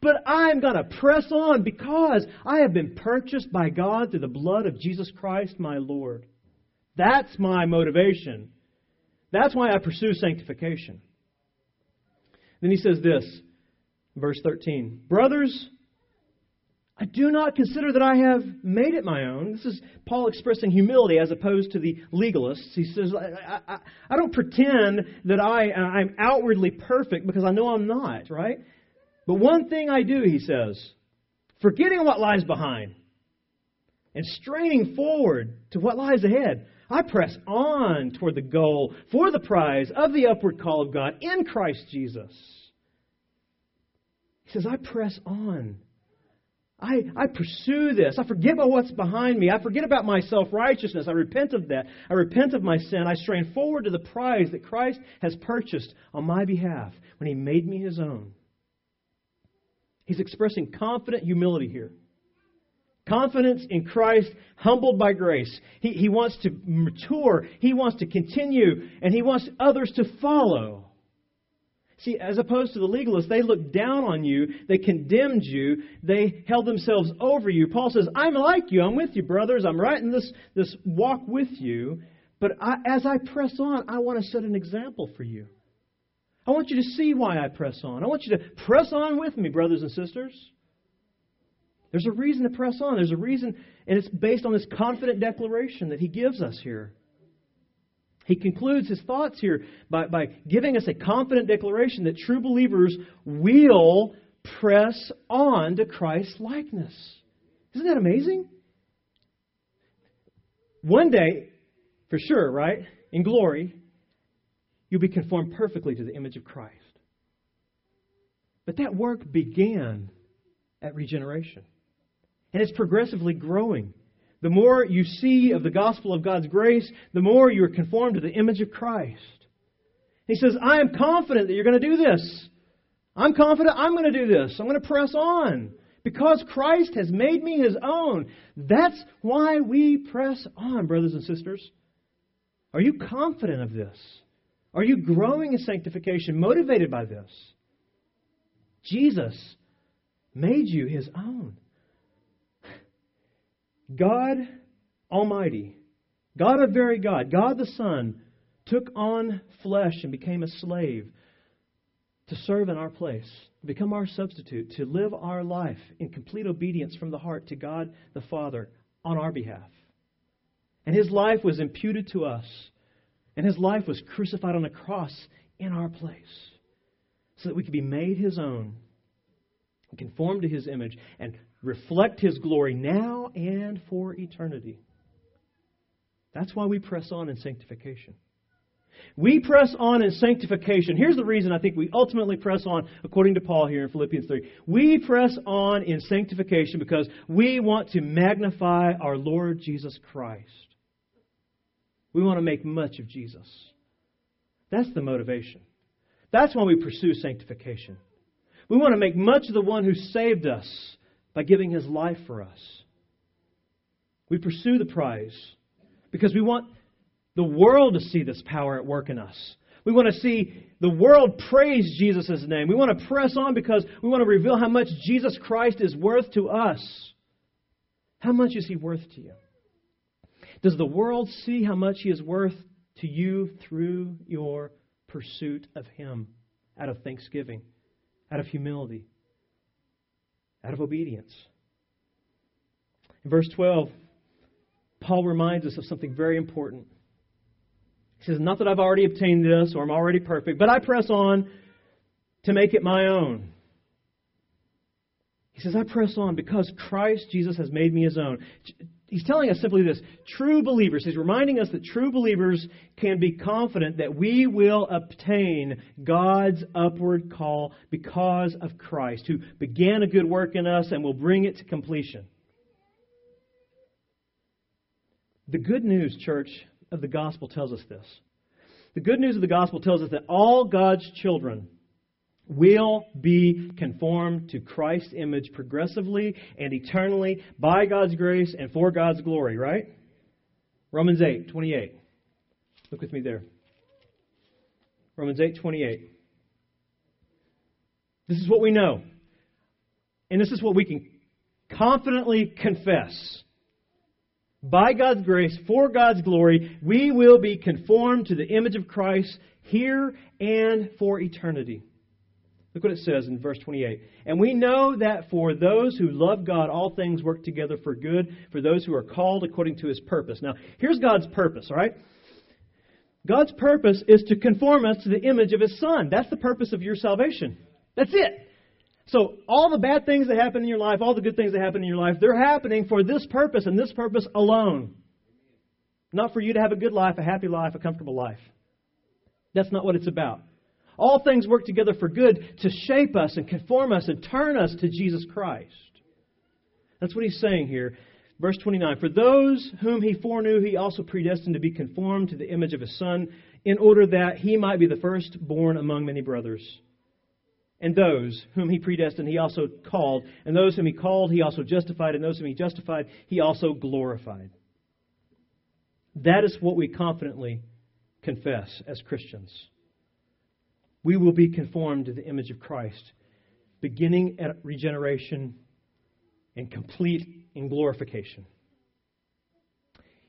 But I'm going to press on because I have been purchased by God through the blood of Jesus Christ, my Lord. That's my motivation. That's why I pursue sanctification. Then he says this, verse 13 Brothers, I do not consider that I have made it my own. This is Paul expressing humility as opposed to the legalists. He says, I, I, I don't pretend that I, I'm outwardly perfect because I know I'm not, right? But one thing I do, he says, forgetting what lies behind and straining forward to what lies ahead, I press on toward the goal for the prize of the upward call of God in Christ Jesus. He says, I press on. I, I pursue this. I forget about what's behind me. I forget about my self righteousness. I repent of that. I repent of my sin. I strain forward to the prize that Christ has purchased on my behalf when He made me His own. He's expressing confident humility here. Confidence in Christ, humbled by grace. He, he wants to mature, he wants to continue, and he wants others to follow. See, as opposed to the legalists, they looked down on you, they condemned you, they held themselves over you. Paul says, I'm like you, I'm with you, brothers, I'm right in this, this walk with you, but I, as I press on, I want to set an example for you. I want you to see why I press on. I want you to press on with me, brothers and sisters. There's a reason to press on. There's a reason, and it's based on this confident declaration that he gives us here. He concludes his thoughts here by, by giving us a confident declaration that true believers will press on to Christ's likeness. Isn't that amazing? One day, for sure, right? In glory, you'll be conformed perfectly to the image of Christ. But that work began at regeneration. And it's progressively growing. The more you see of the gospel of God's grace, the more you are conformed to the image of Christ. He says, I am confident that you're going to do this. I'm confident I'm going to do this. I'm going to press on. Because Christ has made me his own. That's why we press on, brothers and sisters. Are you confident of this? Are you growing in sanctification, motivated by this? Jesus made you his own. God Almighty, God of very God, God the Son, took on flesh and became a slave to serve in our place, become our substitute, to live our life in complete obedience from the heart to God the Father on our behalf. And his life was imputed to us, and his life was crucified on a cross in our place so that we could be made his own conform to his image and reflect His glory now and for eternity. That's why we press on in sanctification. We press on in sanctification. Here's the reason I think we ultimately press on, according to Paul here in Philippians 3. We press on in sanctification because we want to magnify our Lord Jesus Christ. We want to make much of Jesus. That's the motivation. That's why we pursue sanctification. We want to make much of the one who saved us by giving his life for us. We pursue the prize because we want the world to see this power at work in us. We want to see the world praise Jesus' name. We want to press on because we want to reveal how much Jesus Christ is worth to us. How much is he worth to you? Does the world see how much he is worth to you through your pursuit of him out of thanksgiving, out of humility? out of obedience. In verse 12, Paul reminds us of something very important. He says, Not that I've already obtained this or I'm already perfect, but I press on to make it my own. He says, I press on because Christ Jesus has made me his own he's telling us simply this true believers, he's reminding us that true believers can be confident that we will obtain God's upward call because of Christ, who began a good work in us and will bring it to completion. The good news, church, of the gospel tells us this. The good news of the gospel tells us that all God's children will be conformed to Christ's image progressively and eternally by God's grace and for God's glory, right? Romans 8, 28. Look with me there. Romans 8, 28. This is what we know. And this is what we can confidently confess. By God's grace, for God's glory, we will be conformed to the image of Christ here and for eternity. Look what it says in verse 28. And we know that for those who love God, all things work together for good, for those who are called according to his purpose. Now, here's God's purpose, right? God's purpose is to conform us to the image of his Son. That's the purpose of your salvation. That's it. So, all the bad things that happen in your life, all the good things that happen in your life, they're happening for this purpose and this purpose alone. Not for you to have a good life, a happy life, a comfortable life. That's not what it's about. All things work together for good to shape us and conform us and turn us to Jesus Christ. That's what he's saying here. Verse 29 For those whom he foreknew, he also predestined to be conformed to the image of his Son, in order that he might be the firstborn among many brothers. And those whom he predestined, he also called. And those whom he called, he also justified. And those whom he justified, he also glorified. That is what we confidently confess as Christians. We will be conformed to the image of Christ, beginning at regeneration and complete in glorification.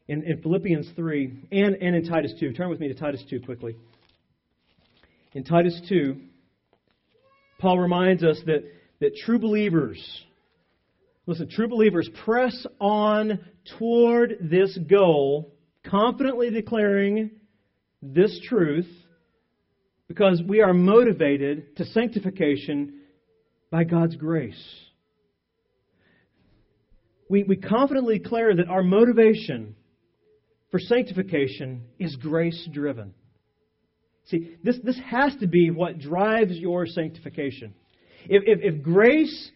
In, in Philippians 3 and, and in Titus 2, turn with me to Titus 2 quickly. In Titus 2, Paul reminds us that, that true believers, listen, true believers press on toward this goal, confidently declaring this truth, because we are motivated to sanctification by God's grace. We, we confidently declare that our motivation for sanctification is grace driven. See, this, this has to be what drives your sanctification. If, if, if grace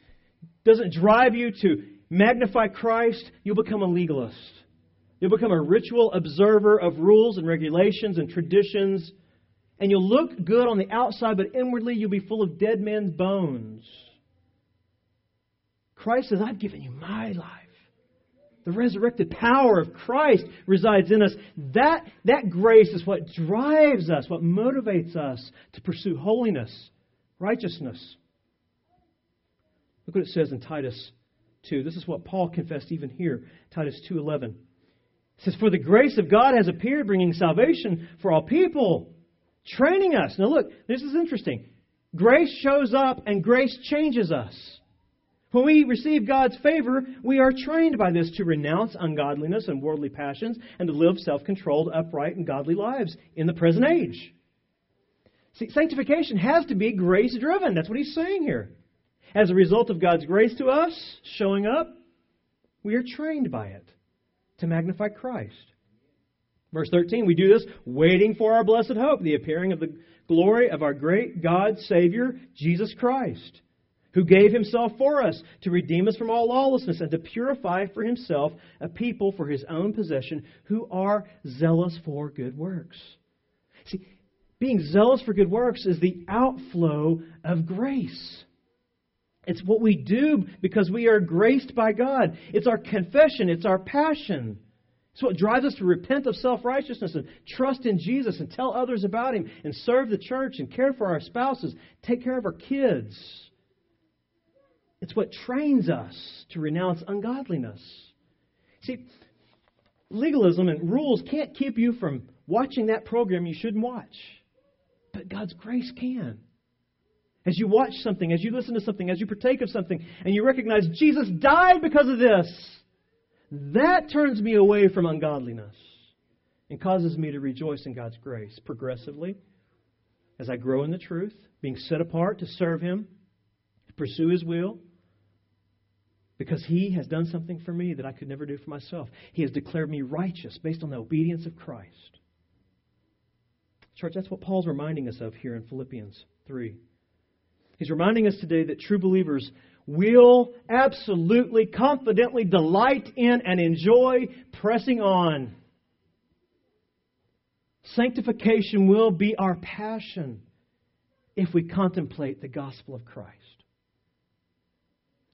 doesn't drive you to magnify Christ, you'll become a legalist. You'll become a ritual observer of rules and regulations and traditions. And you'll look good on the outside, but inwardly you'll be full of dead men's bones. Christ says, I've given you my life the resurrected power of Christ resides in us. That, that grace is what drives us, what motivates us to pursue holiness, righteousness. Look what it says in Titus 2. This is what Paul confessed even here, Titus 2:11. It says, "For the grace of God has appeared, bringing salvation for all people, training us." Now look, this is interesting. Grace shows up and grace changes us. When we receive God's favor, we are trained by this to renounce ungodliness and worldly passions and to live self controlled, upright, and godly lives in the present age. See, sanctification has to be grace driven. That's what he's saying here. As a result of God's grace to us showing up, we are trained by it to magnify Christ. Verse 13, we do this waiting for our blessed hope, the appearing of the glory of our great God, Savior, Jesus Christ who gave himself for us to redeem us from all lawlessness and to purify for himself a people for his own possession who are zealous for good works. See, being zealous for good works is the outflow of grace. It's what we do because we are graced by God. It's our confession, it's our passion. It's what drives us to repent of self righteousness and trust in Jesus and tell others about Him and serve the church and care for our spouses, take care of our kids. It's what trains us to renounce ungodliness. See, legalism and rules can't keep you from watching that program you shouldn't watch. But God's grace can. As you watch something, as you listen to something, as you partake of something, and you recognize Jesus died because of this, that turns me away from ungodliness and causes me to rejoice in God's grace progressively as I grow in the truth, being set apart to serve Him, to pursue His will, because he has done something for me that I could never do for myself. He has declared me righteous based on the obedience of Christ. Church, that's what Paul's reminding us of here in Philippians 3. He's reminding us today that true believers will absolutely, confidently delight in and enjoy pressing on. Sanctification will be our passion if we contemplate the gospel of Christ.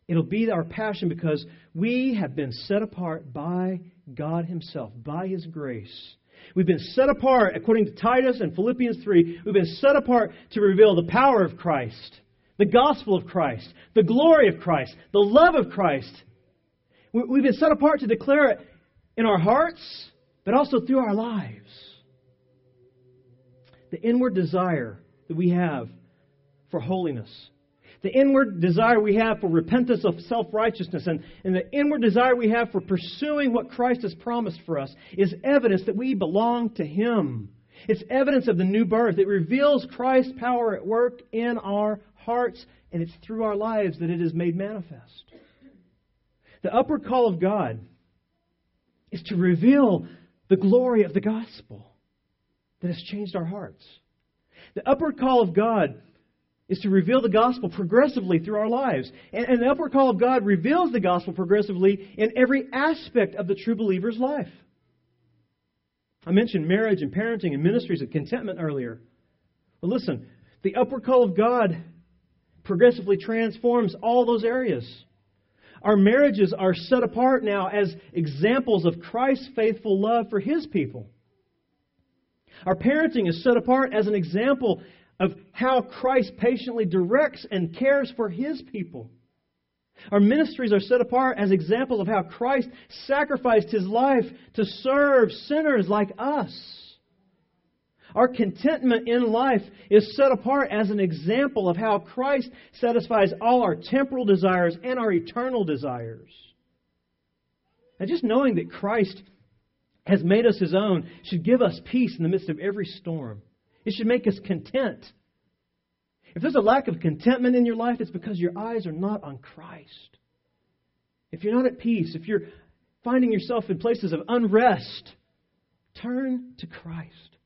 It'll be our passion because we have been set apart by God Himself, by His grace. We've been set apart, according to Titus and Philippians 3, we've been set apart to reveal the power of Christ, the gospel of Christ, the glory of Christ, the love of Christ. We've been set apart to declare it in our hearts, but also through our lives. The inward desire that we have for holiness the inward desire we have for repentance of self righteousness and, and the inward desire we have for pursuing what Christ has promised for us is evidence that we belong to Him. It's evidence of the new birth. It reveals Christ's power at work in our hearts, and it's through our lives that it is made manifest. The upward call of God is to reveal the glory of the gospel that has changed our hearts. The upward call of God is to reveal the gospel progressively through our lives. And, and, the upward call of God reveals the gospel progressively in every aspect of the true believer's life. I mentioned marriage and parenting and ministries of contentment earlier. Well, listen, the upward call of God progressively transforms all those areas. Our marriages are set apart now as examples of Christ's faithful love for His people. Our parenting is set apart as an example of how Christ patiently directs and cares for His people. Our ministries are set apart as examples of how Christ sacrificed His life to serve sinners like us. Our contentment in life is set apart as an example of how Christ satisfies all our temporal desires and our eternal desires. And just knowing that Christ has made us his own should give us peace in the midst of every storm. It should make us content. If there's a lack of contentment in your life, it's because your eyes are not on Christ. If you're not at peace, if you're finding yourself in places of unrest, turn to Christ.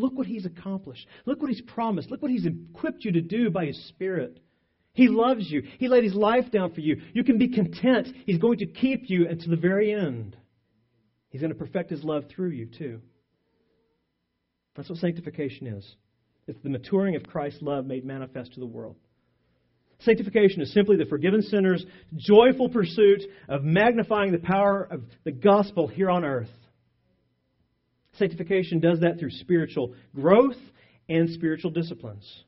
Look what He's accomplished. Look what He's promised. Look what He's equipped you to do by His Spirit. He loves you. He laid His life down for you. You can be content. He's going to keep you until the very end. He's going to perfect His love through you, too. That's what sanctification is. It's the maturing of Christ's love made manifest to the world. Sanctification is simply the forgiven sinner's joyful pursuit of magnifying the power of the gospel here on earth. Sanctification does that through spiritual growth and spiritual disciplines.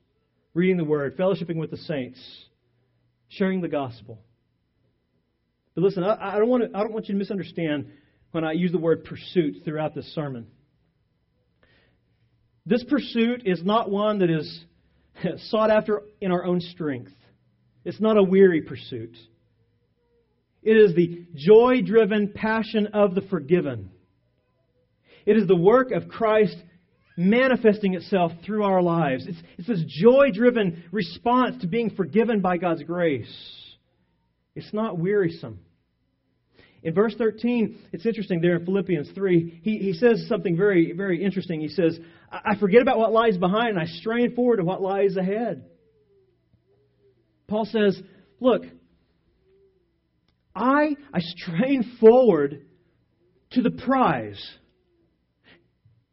Reading the Word, fellowshipping with the saints, sharing the gospel. But listen, I, I, don't want to, I don't want you to misunderstand when I use the word pursuit throughout this sermon. This pursuit is not one that is sought after in our own strength. It's not a weary pursuit. It is the joy driven passion of the forgiven. It is the work of Christ manifesting itself through our lives. It's, it's this joy driven response to being forgiven by God's grace. It's not wearisome. In verse 13, it's interesting there in Philippians 3, he, he says something very, very interesting. He says, I forget about what lies behind and I strain forward to what lies ahead. Paul says, Look, I, I strain forward to the prize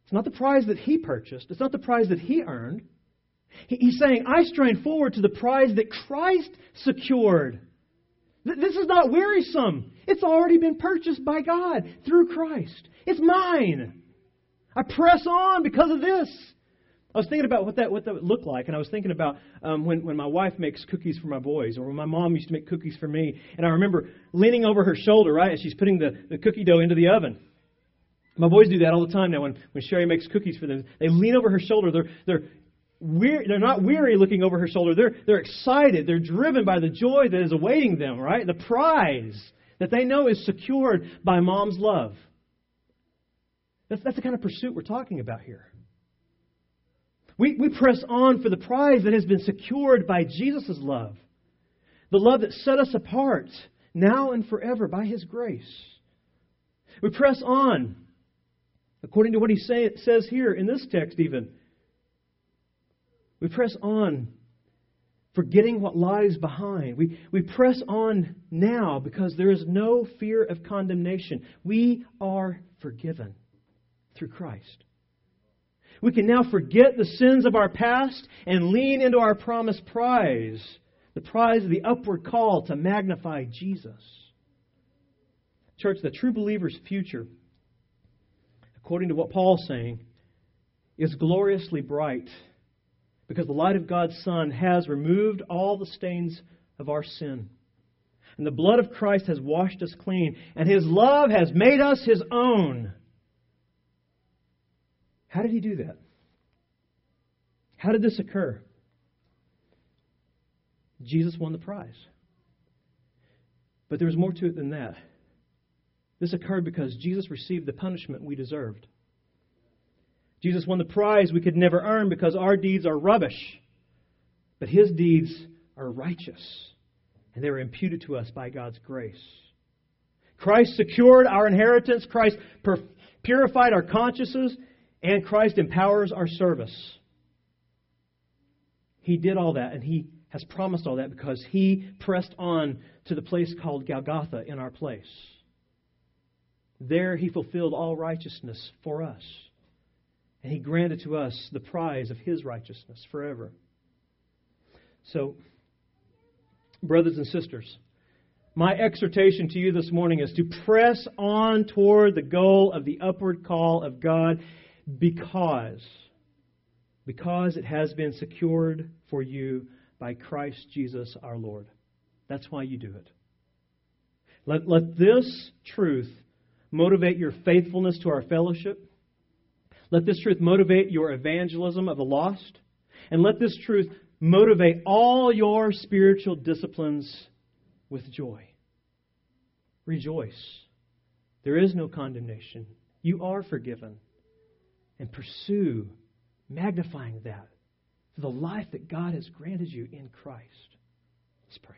it's not the prize that he purchased, it's not the prize that he earned. He's saying, I strain forward to the prize that Christ secured. This is not wearisome. It's already been purchased by God through Christ. It's mine. I press on because of this. I was thinking about what that what that would look like, and I was thinking about um, when when my wife makes cookies for my boys, or when my mom used to make cookies for me, and I remember leaning over her shoulder right as she's putting the, the cookie dough into the oven, my boys do that all the time now when, when Sherry makes cookies for them. They lean over her shoulder. They're, they're, they're not weary looking over her shoulder. They're, they're excited. They're driven by the joy that is awaiting them, right? The prize that they know is secured by mom's love. That's, that's the kind of pursuit we're talking about here. We, we press on for the prize that has been secured by Jesus' love. The love that set us apart now and forever by His grace. We press on According to what he say, says here in this text, even. We press on, forgetting what lies behind. We, we press on now because there is no fear of condemnation. We are forgiven through Christ. We can now forget the sins of our past and lean into our promised prize the prize of the upward call to magnify Jesus. Church, the true believer's future according to what Paul's saying, is gloriously bright because the light of God's Son has removed all the stains of our sin. And the blood of Christ has washed us clean, and His love has made us His own. How did He do that? How did this occur? Jesus won the prize. But there was more to it than that. This occurred because Jesus received the punishment we deserved. Jesus won the prize we could never earn because our deeds are rubbish, but his deeds are righteous, and they were imputed to us by God's grace. Christ secured our inheritance, Christ purified our consciences, and Christ empowers our service. He did all that, and he has promised all that because he pressed on to the place called Golgotha in our place. There he fulfilled all righteousness for us. And he granted to us the prize of his righteousness forever. So, Brothers and sisters, my exhortation to you this morning is to press on toward the goal of the upward call of God because because it has been secured for you by Christ Jesus our Lord. That's why you do it. Let, let this truth motivate your faithfulness to our fellowship. Let this truth motivate your evangelism of the lost. And let this truth motivate all your spiritual disciplines with joy. Rejoice. There is no condemnation. You are forgiven. And pursue magnifying that for the life that God has granted you in Christ. Let's pray.